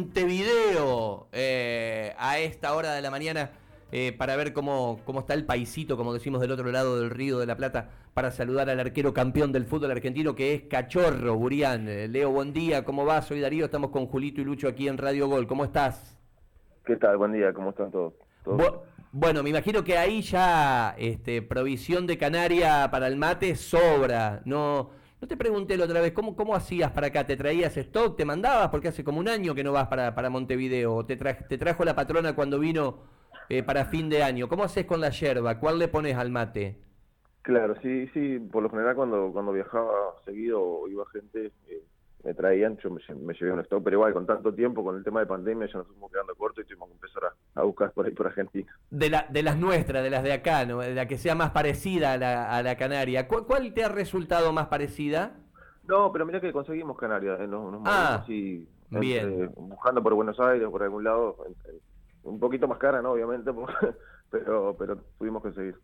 Montevideo eh, a esta hora de la mañana eh, para ver cómo, cómo está el paisito, como decimos del otro lado del Río de la Plata, para saludar al arquero campeón del fútbol argentino que es Cachorro, Burián. Eh, Leo, buen día, ¿cómo vas? Soy Darío, estamos con Julito y Lucho aquí en Radio Gol. ¿Cómo estás? ¿Qué tal? Buen día, ¿cómo están todos? Bu- bueno, me imagino que ahí ya este, provisión de Canaria para el mate sobra. No, no te pregunté la otra vez, ¿cómo, ¿cómo hacías para acá? ¿Te traías stock? ¿Te mandabas? Porque hace como un año que no vas para, para Montevideo. ¿O ¿Te, te trajo la patrona cuando vino eh, para fin de año? ¿Cómo haces con la yerba? ¿Cuál le pones al mate? Claro, sí, sí, por lo general cuando, cuando viajaba seguido iba gente, eh, me traían, yo me, me llevé un stock, pero igual con tanto tiempo, con el tema de pandemia, ya nos fuimos quedando cortos y tuvimos que empezar a, a buscar por ahí por Argentina. De, la, de las nuestras, de las de acá, ¿no? de la que sea más parecida a la, a la canaria. ¿Cuál, cuál te ha resultado más parecida? No, pero mira que conseguimos Canarias, eh, nos, nos Ah, así, bien. entre- buscando por Buenos Aires, por algún lado, en- en- un poquito más cara, ¿no? Obviamente, pero, pero tuvimos que seguir.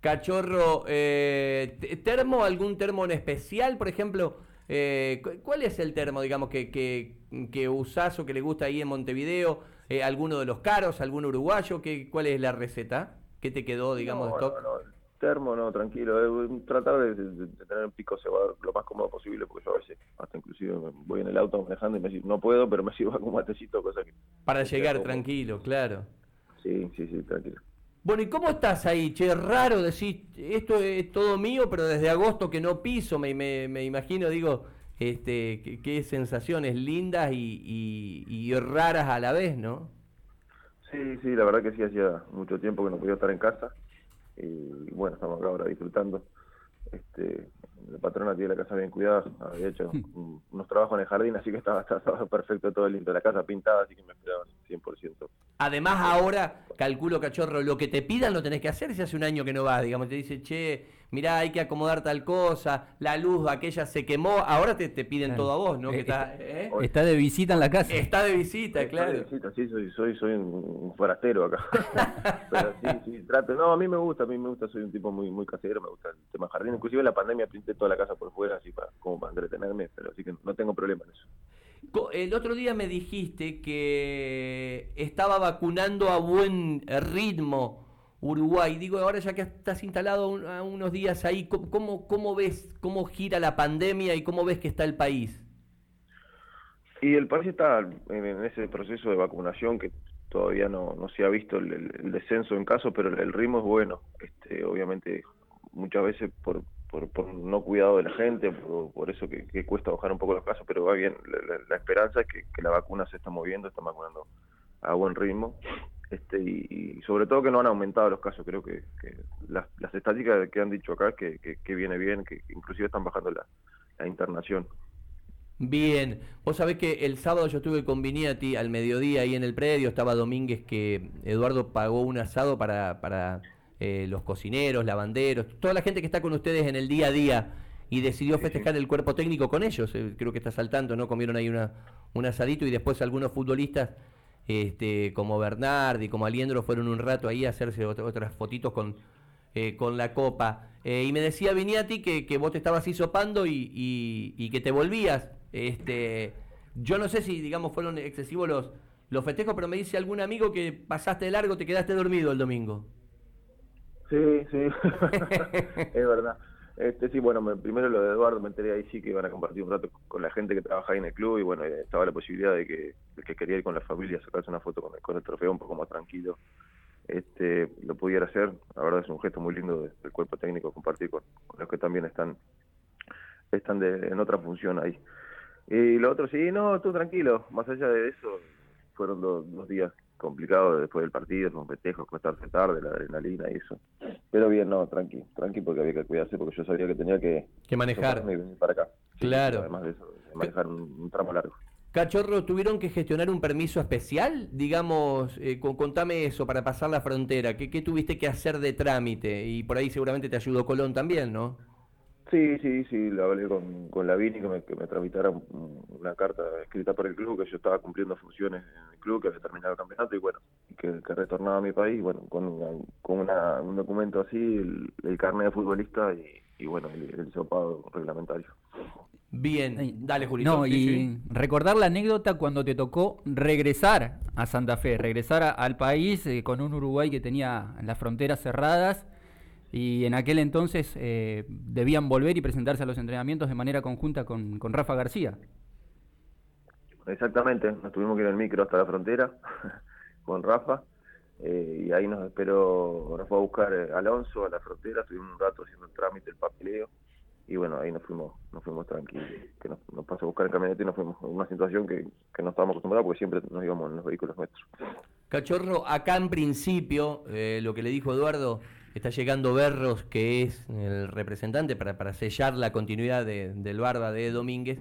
Cachorro, eh, te- ¿termo, algún termo en especial? Por ejemplo, eh, cu- ¿cuál es el termo, digamos, que, que, que usás o que le gusta ahí en Montevideo? Eh, ¿Alguno de los caros, algún uruguayo? ¿Qué, ¿Cuál es la receta? ¿Qué te quedó, digamos, no, de stock? no, no, termo, no, tranquilo. eh, tratar de, de- de tener un pico cebador lo más cómodo posible, porque yo a veces, hasta inclusive voy en el auto manejando y me no puedo, pero me sirvo con un matecito, cosa que... Para llegar como- tranquilo, claro. Sí, sí, sí, tranquilo. Bueno, ¿y cómo estás ahí? Che, raro decir, esto es todo mío, pero desde agosto que no piso, me, me, me imagino, digo, este, qué, sensaciones lindas y, y- y raras a la vez, ¿no? Sí, sí, la verdad que sí, hacía mucho tiempo que no podía estar en casa. Y bueno, estamos acá ahora disfrutando. Este, la patrona tiene la casa bien cuidada, había hecho un- unos trabajos en el jardín, así que estaba, estaba perfecto todo lindo. La casa pintada, así que me esperaban 100%. Además, ahora, calculo, cachorro, lo que te pidan lo tenés que hacer si hace un año que no vas. Digamos, te dice, che, mirá, hay que acomodar tal cosa, la luz aquella se quemó, ahora te, te piden Claro. todo a vos, ¿no? Que Eh, está, ¿eh? Está de visita en la casa. está de visita, Estoy claro. de visita, Sí, soy, soy, soy un, un forastero acá. Pero sí, sí, trato. No, a mí me gusta, a mí me gusta, soy un tipo muy muy casero, me gusta el tema jardín. Inclusive en la pandemia pinté toda la casa por fuera, así para, como para entretenerme, pero así que no tengo problema en eso. El otro día me dijiste que estaba vacunando a buen ritmo Uruguay. Digo, ahora ya que estás instalado un- unos días ahí, ¿cómo- ¿cómo, ves, cómo gira la pandemia y cómo ves que está el país? Y el país está en, ese proceso de vacunación que todavía no, no se ha visto el, el- descenso en casos, pero el ritmo es bueno. Este, obviamente, muchas veces por, por, por no cuidado de la gente, por, por eso que, cuesta bajar un poco los casos, pero va bien. La, la- esperanza es que, la vacuna se está moviendo, está vacunando a buen ritmo. Este, y, sobre todo que no han aumentado los casos. Creo que, las, las estadísticas que han dicho acá que, que, viene bien, que, inclusive están bajando la, la internación. Bien, vos sabés que el sábado yo estuve con Viniati al mediodía ahí en el predio, estaba Domínguez que Eduardo pagó un asado para, para eh, los cocineros, lavanderos, toda la gente que está con ustedes en el día a día y decidió festejar el cuerpo técnico con ellos, eh, creo que está saltando, ¿no? Comieron ahí una, un asadito y después algunos futbolistas este, como Bernardi, como Aliendro fueron un rato ahí a hacerse ot- otras fotitos con, eh, con la copa. Eh, y me decía Viniati que, que vos te estabas hisopando y, y, y que te volvías. Este, yo no sé si, digamos, fueron excesivos los, los festejos, pero me dice algún amigo que pasaste de largo, te quedaste dormido el domingo. Sí, sí, es verdad. Este, sí, bueno, me- primero lo de Eduardo, me enteré ahí sí que iban a compartir un rato con la gente que trabaja ahí en el club y bueno, estaba la posibilidad de que el que quería ir con la familia a sacarse una foto con el, con el trofeo un poco más tranquilo, este, lo pudiera hacer. La verdad es un gesto muy lindo de- del cuerpo técnico compartir con, con los que también están están de, en otra función ahí. Y lo otro, sí, no, tú tranquilo. Más allá de eso, fueron dos, dos días complicados después del partido, con festejos, acostarse tarde, la adrenalina y eso. Pero bien, no, tranqui, tranqui, porque había que cuidarse, porque yo sabía que tenía que Que manejar. y venir para acá. Sí, Claro. Además de eso, manejar un, un tramo largo. Cachorro, ¿tuvieron que gestionar un permiso especial? Digamos, eh, con- contame eso para pasar la frontera. ¿Qué, ¿Qué tuviste que hacer de trámite? Y por ahí seguramente te ayudó Colón también, ¿no? Sí, sí, sí, lo hablé con, con Lavini que me, que me tramitara un- una carta escrita por el club, que yo estaba cumpliendo funciones en el club, que había terminado el campeonato y bueno, y que, que retornaba a mi país, bueno, con, una- con una- un documento así, el, el carnet de futbolista y, y bueno, el, el hisopado reglamentario. Bien, dale Julito. No, y recordar la anécdota cuando te tocó regresar a Santa Fe, regresar al país eh, con un Uruguay que tenía las fronteras cerradas y en aquel entonces eh, debían volver y presentarse a los entrenamientos de manera conjunta con, con Rafa García. Exactamente, nos tuvimos que ir en el micro hasta la frontera con Rafa eh, y ahí nos esperó, nos fue a buscar Alonso a la frontera, estuvimos un rato haciendo el trámite, el papeleo y bueno, ahí nos fuimos nos fuimos tranquilos, que nos, pasó a buscar en camioneta y nos fuimos en una situación que, no estábamos acostumbrados porque siempre nos íbamos en los vehículos nuestros. Cachorro, acá en principio, eh, lo que le dijo Eduardo, está llegando Berros, que es el representante para, para sellar la continuidad del Barba de Domínguez.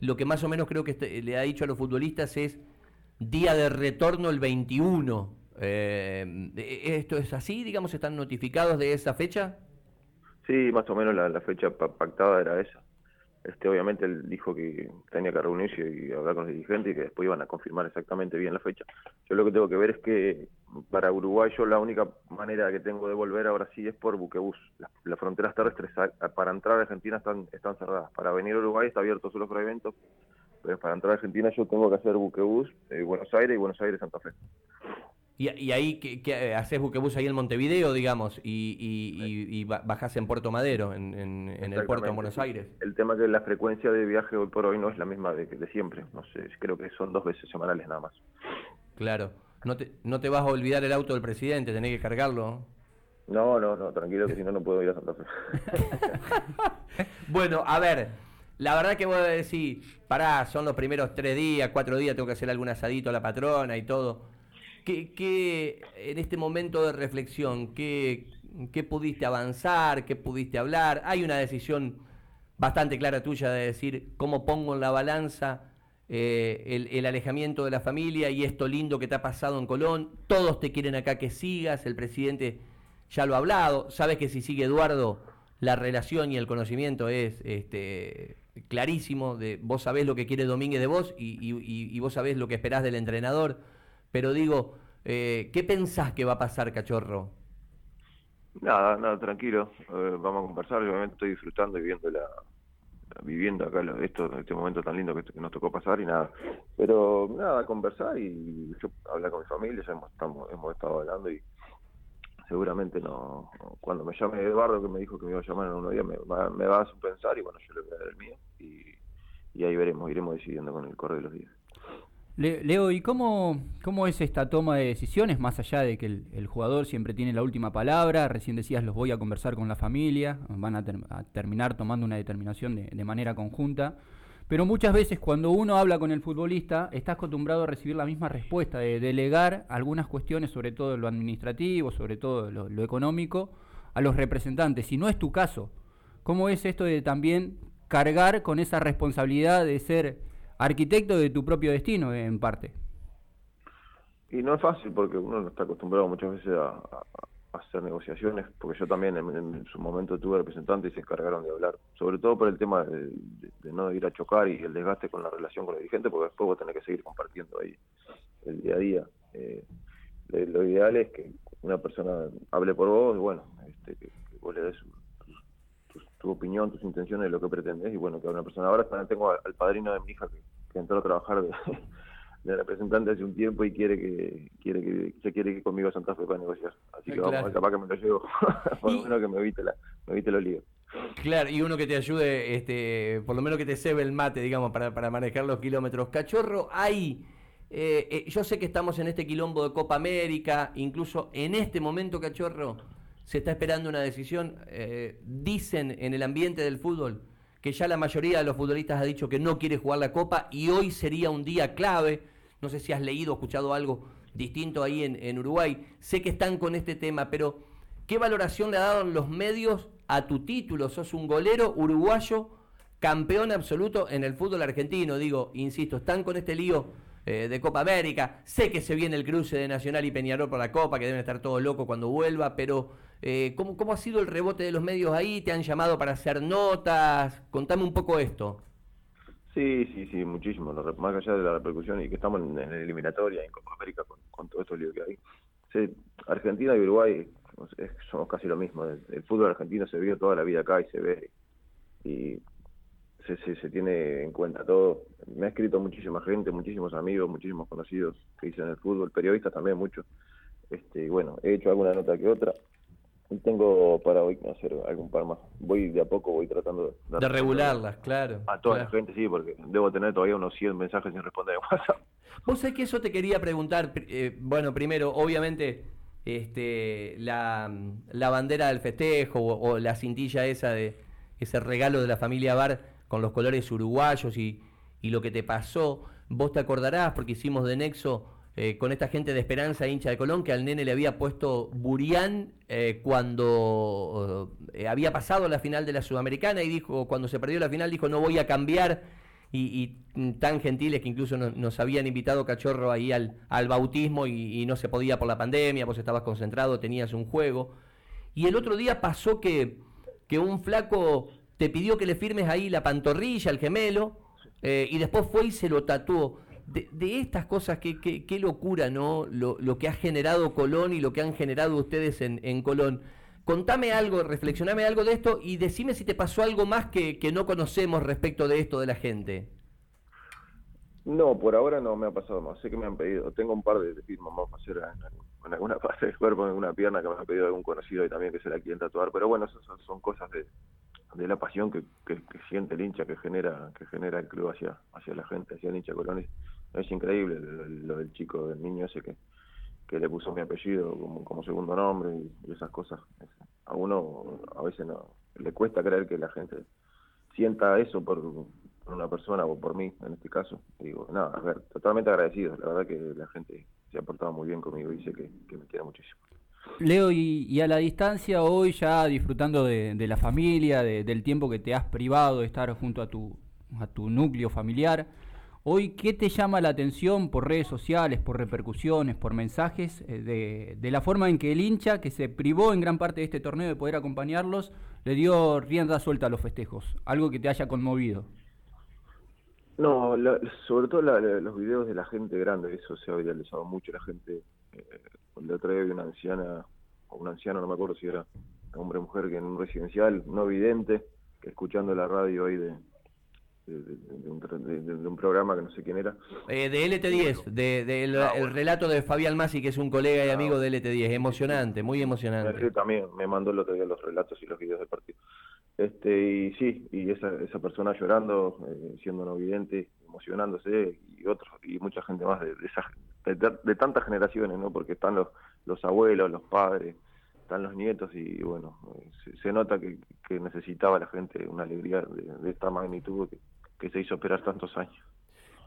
Lo que más o menos creo que este, le ha dicho a los futbolistas es día de retorno el 21. Eh, ¿Esto es así? Digamos, ¿están notificados de esa fecha? Sí, más o menos la, fecha pactada era esa. Este, obviamente él dijo que tenía que reunirse y hablar con los dirigentes y que después iban a confirmar exactamente bien la fecha. Yo lo que tengo que ver es que para Uruguay yo la única manera que tengo de volver ahora sí es por buquebús. Las, fronteras terrestres para entrar a Argentina están, están cerradas. Para venir a Uruguay está abierto solo para eventos, pero para entrar a Argentina yo tengo que hacer buquebús eh, Buenos Aires y Buenos Aires Santa Fe. Y, y ahí ¿qué, qué haces buquebus ahí en Montevideo, digamos, y, y, y bajás en Puerto Madero, en, en, el puerto de Buenos Aires. El tema es que la frecuencia de viaje hoy por hoy no es la misma de, de siempre. No sé, creo que son dos veces semanales nada más. Claro. No te, no te vas a olvidar el auto del presidente, tenés que cargarlo. No, no, no, tranquilo que si no, no puedo ir a Santa Fe. bueno, a ver, la verdad que voy a decir, pará, son los primeros tres días, cuatro días, tengo que hacer algún asadito a la patrona y todo. ¿Qué, en este momento de reflexión, qué, qué pudiste avanzar, qué pudiste hablar? Hay una decisión bastante clara tuya de decir cómo pongo en la balanza eh, el, alejamiento de la familia y esto lindo que te ha pasado en Colón. Todos te quieren acá que sigas, el presidente ya lo ha hablado. Sabes que si sigue Eduardo, la relación y el conocimiento es este, clarísimo. De, vos sabés lo que quiere Domínguez de vos y, y vos sabés lo que esperás del entrenador. Pero digo, eh, ¿qué pensás que va a pasar, cachorro? Nada, nada, tranquilo. Vamos a conversar. Yo obviamente estoy disfrutando y viendo la, viviendo acá esto, este momento tan lindo que, nos tocó pasar y nada. Pero nada, conversar y yo hablar con mi familia, ya hemos, estamos, hemos estado hablando y seguramente no cuando me llame Eduardo que me dijo que me iba a llamar en unos días me me va a pensar y bueno yo le voy a dar el mío y, y ahí veremos iremos decidiendo con el correo de los días Leo, ¿y cómo, cómo es esta toma de decisiones, más allá de que el, jugador siempre tiene la última palabra? Recién decías, los voy a conversar con la familia, van a, terminar tomando una determinación de, manera conjunta. Pero muchas veces cuando uno habla con el futbolista, está acostumbrado a recibir la misma respuesta, de delegar algunas cuestiones, sobre todo lo administrativo, sobre todo lo, lo económico, a los representantes. Si no es tu caso, ¿cómo es esto de también cargar con esa responsabilidad de ser arquitecto de tu propio destino, en parte. Y no es fácil porque uno no está acostumbrado muchas veces a, hacer negociaciones, porque yo también en, su momento tuve representantes y se encargaron de hablar, sobre todo por el tema de, no ir a chocar y el desgaste con la relación con el dirigente, porque después vos tenés que seguir compartiendo ahí el día a día. Eh, lo ideal es que una persona hable por vos, bueno, este, que, vos le des tu, opinión, tus intenciones, lo que pretendes, y bueno, que una persona. Ahora también tengo al, padrino de mi hija que, entró a trabajar de, representante hace un tiempo y quiere que quiere que se quiere ir conmigo a Santa Fe para negociar. Así que vamos, capaz que me lo llevo, por lo menos que me evite, la, me evite los líos. Claro, y uno que te ayude, este, por lo menos que te cebe el mate, digamos, para, para manejar los kilómetros. Cachorro, hay... Eh, eh, yo sé que estamos en este quilombo de Copa América, incluso en este momento, cachorro, se está esperando una decisión. Eh, dicen en el ambiente del fútbol que ya la mayoría de los futbolistas ha dicho que no quiere jugar la Copa y hoy sería un día clave. No sé si has leído o escuchado algo distinto ahí en, Uruguay. Sé que están con este tema, pero ¿qué valoración le ha dado los medios a tu título? Sos un golero uruguayo, campeón absoluto en el fútbol argentino. Digo, insisto, están con este lío eh, de Copa América. Sé que se viene el cruce de Nacional y Peñarol por la Copa, que deben estar todos locos cuando vuelva, pero eh, ¿cómo, ¿cómo, ha sido el rebote de los medios ahí? ¿Te han llamado para hacer notas? Contame un poco esto. Sí, sí, sí, muchísimo. Más allá de la repercusión y que estamos en, eliminatoria, en Copa América, con, todo esto lío que hay. Argentina y Uruguay somos casi lo mismo. El, fútbol argentino se vio toda la vida acá y se ve. Y se, se, tiene en cuenta todo. Me ha escrito muchísima gente, muchísimos amigos, muchísimos conocidos que dicen el fútbol, periodistas también muchos. Este, bueno, he hecho alguna nota que otra tengo para hoy hacer algún par más. Voy de a poco, voy tratando de, regularlas, claro. A toda la gente, sí, porque debo tener todavía unos 100 mensajes sin responder de WhatsApp. Vos sabés que eso te quería preguntar. Eh, bueno, primero, obviamente, este, la, la bandera del festejo o, la cintilla esa de ese regalo de la familia Bar con los colores uruguayos y, y lo que te pasó. Vos te acordarás, porque hicimos de Nexo eh, con esta gente de Esperanza, hincha de Colón, que al nene le había puesto Burián eh, cuando eh, había pasado la final de la Sudamericana y dijo, cuando se perdió la final, dijo, no voy a cambiar. Y, tan gentiles que incluso nos, habían invitado cachorro ahí al, al bautismo y, no se podía por la pandemia, vos estabas concentrado, tenías un juego. Y el otro día pasó que, que un flaco te pidió que le firmes ahí la pantorrilla, el gemelo, y después fue y se lo tatuó de, estas cosas, qué, qué, locura, ¿no? Lo, lo, que ha generado Colón y lo que han generado ustedes en, en Colón. Contame algo, reflexioname algo de esto y decime si te pasó algo más que, que no conocemos respecto de esto de la gente. No, por ahora no me ha pasado más. Sé que me han pedido, tengo un par de, firmas más para hacer en, alguna parte del cuerpo, en alguna pierna que me ha pedido algún conocido y también que se la quieren tatuar. Pero bueno, esas son, cosas de, de la pasión que, que, siente el hincha, que genera que genera el club hacia hacia la gente, hacia el hincha Colón es increíble lo, del chico, del niño ese que, le puso mi apellido como, como segundo nombre y, esas cosas. A uno a veces no le cuesta creer que la gente sienta eso por, una persona o por mí en este caso. digo, nada, a ver, totalmente agradecido. La verdad que la gente se ha portado muy bien conmigo y sé que, me quiere muchísimo. Leo, y, a la distancia, hoy ya disfrutando de, la familia, del tiempo que te has privado de estar junto a tu, a tu núcleo familiar, Hoy, ¿qué te llama la atención por redes sociales, por repercusiones, por mensajes, eh, de, la forma en que el hincha, que se privó en gran parte de este torneo de poder acompañarlos, le dio rienda suelta a los festejos? Algo que te haya conmovido. No, sobre todo los videos de la gente grande, eso se ha viralizado mucho. La gente, eh, cuando otra vez una anciana, o un anciano, no me acuerdo si era hombre o mujer, que en un residencial, no evidente, que escuchando la radio ahí de, de, un, programa que no sé quién era. Eh, de LT10, de, el, ah, relato de Fabián Masi, que es un colega y ah, amigo de LT10. Emocionante, muy emocionante. también me mandó el otro día los relatos y los videos del partido. Este, y sí, y esa, esa persona llorando, eh, siendo no vidente, emocionándose, y otros, y mucha gente más de, de, de, tantas generaciones, ¿no? Porque están los, los abuelos, los padres, están los nietos y bueno, se, nota que, que, necesitaba la gente una alegría de, esta magnitud que, que, se hizo esperar tantos años.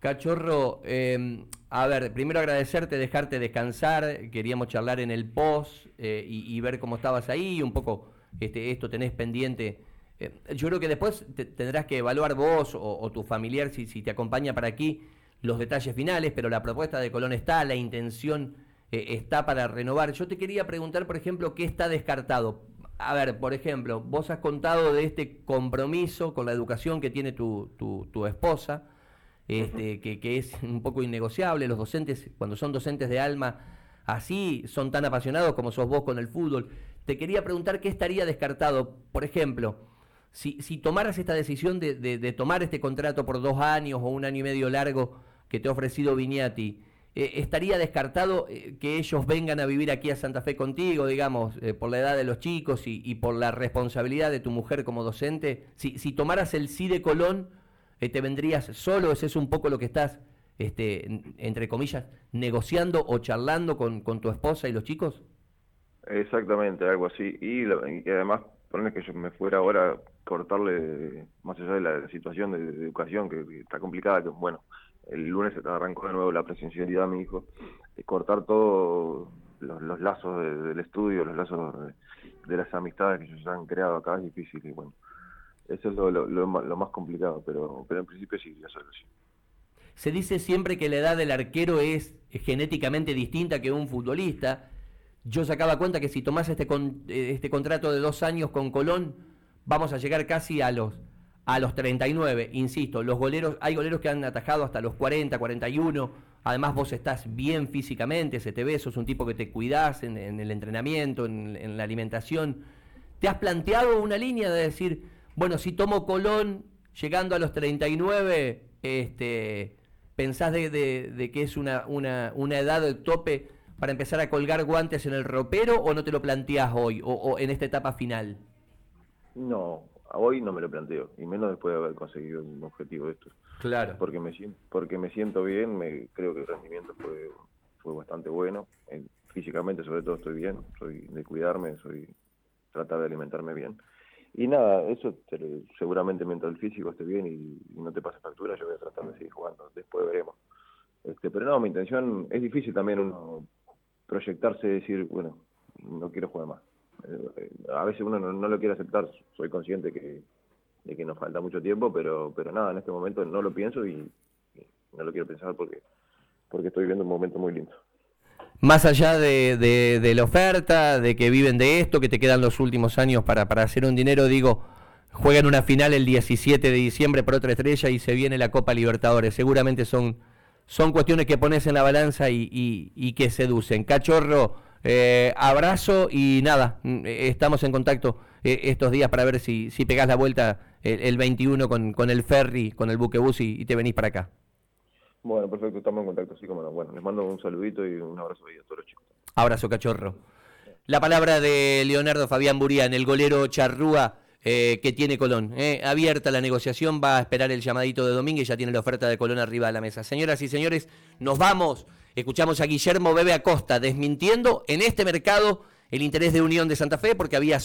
Cachorro, eh, a ver, primero agradecerte, dejarte descansar, queríamos charlar en el post eh, y, ver cómo estabas ahí, un poco este, esto tenés pendiente. Eh, yo creo que después tendrás que evaluar vos o, o tu familiar si, si te acompaña para aquí los detalles finales, pero la propuesta de Colón está, la intención eh, está para renovar. Yo te quería preguntar, por ejemplo, qué está descartado. A ver, por ejemplo, vos has contado de este compromiso con la educación que tiene tu, tu, esposa, este, que, que, es un poco innegociable. Los docentes, cuando son docentes de alma, así son tan apasionados como sos vos con el fútbol. Te quería preguntar qué estaría descartado. Por ejemplo, si, tomaras esta decisión de, tomar este contrato por dos años o un año y medio largo que te ha ofrecido Viñati, eh, estaría descartado eh, que ellos vengan a vivir aquí a Santa Fe contigo, digamos, eh, por la edad de los chicos y, por la responsabilidad de tu mujer como docente. Si, tomaras el sí de Colón, ¿te vendrías solo? ¿Ese es un poco lo que estás, este, entre comillas, negociando o charlando con, tu esposa y los chicos? Exactamente, algo así. Y, además, ponerle que yo me fuera ahora cortarle, más allá de la, situación de, educación que, está complicada, que bueno, el lunes arrancó de nuevo la presencialidad mi hijo, de cortar todos los, lazos del estudio, los lazos de, las amistades que se han creado acá es difícil y bueno, eso es lo, más complicado, pero, pero en principio sí, solo sí. Se dice siempre que la edad del arquero es genéticamente distinta que un futbolista. Yo sacaba cuenta que si tomás este, este contrato de dos años con Colón, vamos a llegar casi a los a los 39, insisto, los goleros, hay goleros que han atajado hasta los 40, 41, además vos estás bien físicamente, se te ve, sos un tipo que te cuidás en, el entrenamiento, en, la alimentación. ¿Te has planteado una línea de decir, bueno, si tomo Colón llegando a los 39, este, ¿pensás de, de, que es una, una, edad de tope para empezar a colgar guantes en el ropero o no te lo planteás hoy o en esta etapa final? No, hoy no me lo planteo, y menos después de haber conseguido un objetivo de estos. Claro. Porque me, porque me siento bien, me, creo que el rendimiento fue, fue bastante bueno. Físicamente, sobre todo, estoy bien, soy de cuidarme, soy tratar de alimentarme bien. Y nada, eso seguramente mientras el físico esté bien y, no te pase factura, yo voy a tratar de seguir jugando. Después veremos. Este, pero no, mi intención es difícil también uno proyectarse y decir, bueno, no quiero jugar más. Eh, a veces uno no, lo quiere aceptar, soy consciente que, de que nos falta mucho tiempo, pero, pero nada, en este momento no lo pienso y, no lo quiero pensar porque, porque estoy viviendo un momento muy lindo. Más allá de, la oferta, de que viven de esto, que te quedan los últimos años para, para hacer un dinero, digo, juegan una final el 17 de diciembre por otra estrella y se viene la Copa Libertadores. Seguramente son, son cuestiones que pones en la balanza y, y que seducen. Cachorro, eh, abrazo y nada, mm, eh, estamos en contacto eh, estos días para ver si, si pegás la vuelta el, 21 con, con, el ferry, con el buquebús y, y te venís para acá. Bueno, perfecto, estamos en contacto, así como no. Bueno, les mando un saludito y un abrazo a todos los chicos. Abrazo, cachorro. La palabra de Leonardo Fabián Burián, el golero charrúa que tiene Colón. abierta la negociación, va a esperar el llamadito de Domínguez, ya tiene la oferta de Colón arriba de la mesa. Señoras y señores, nos vamos. Escuchamos a Guillermo Bebe Acosta desmintiendo en este mercado el interés de Unión de Santa Fe porque había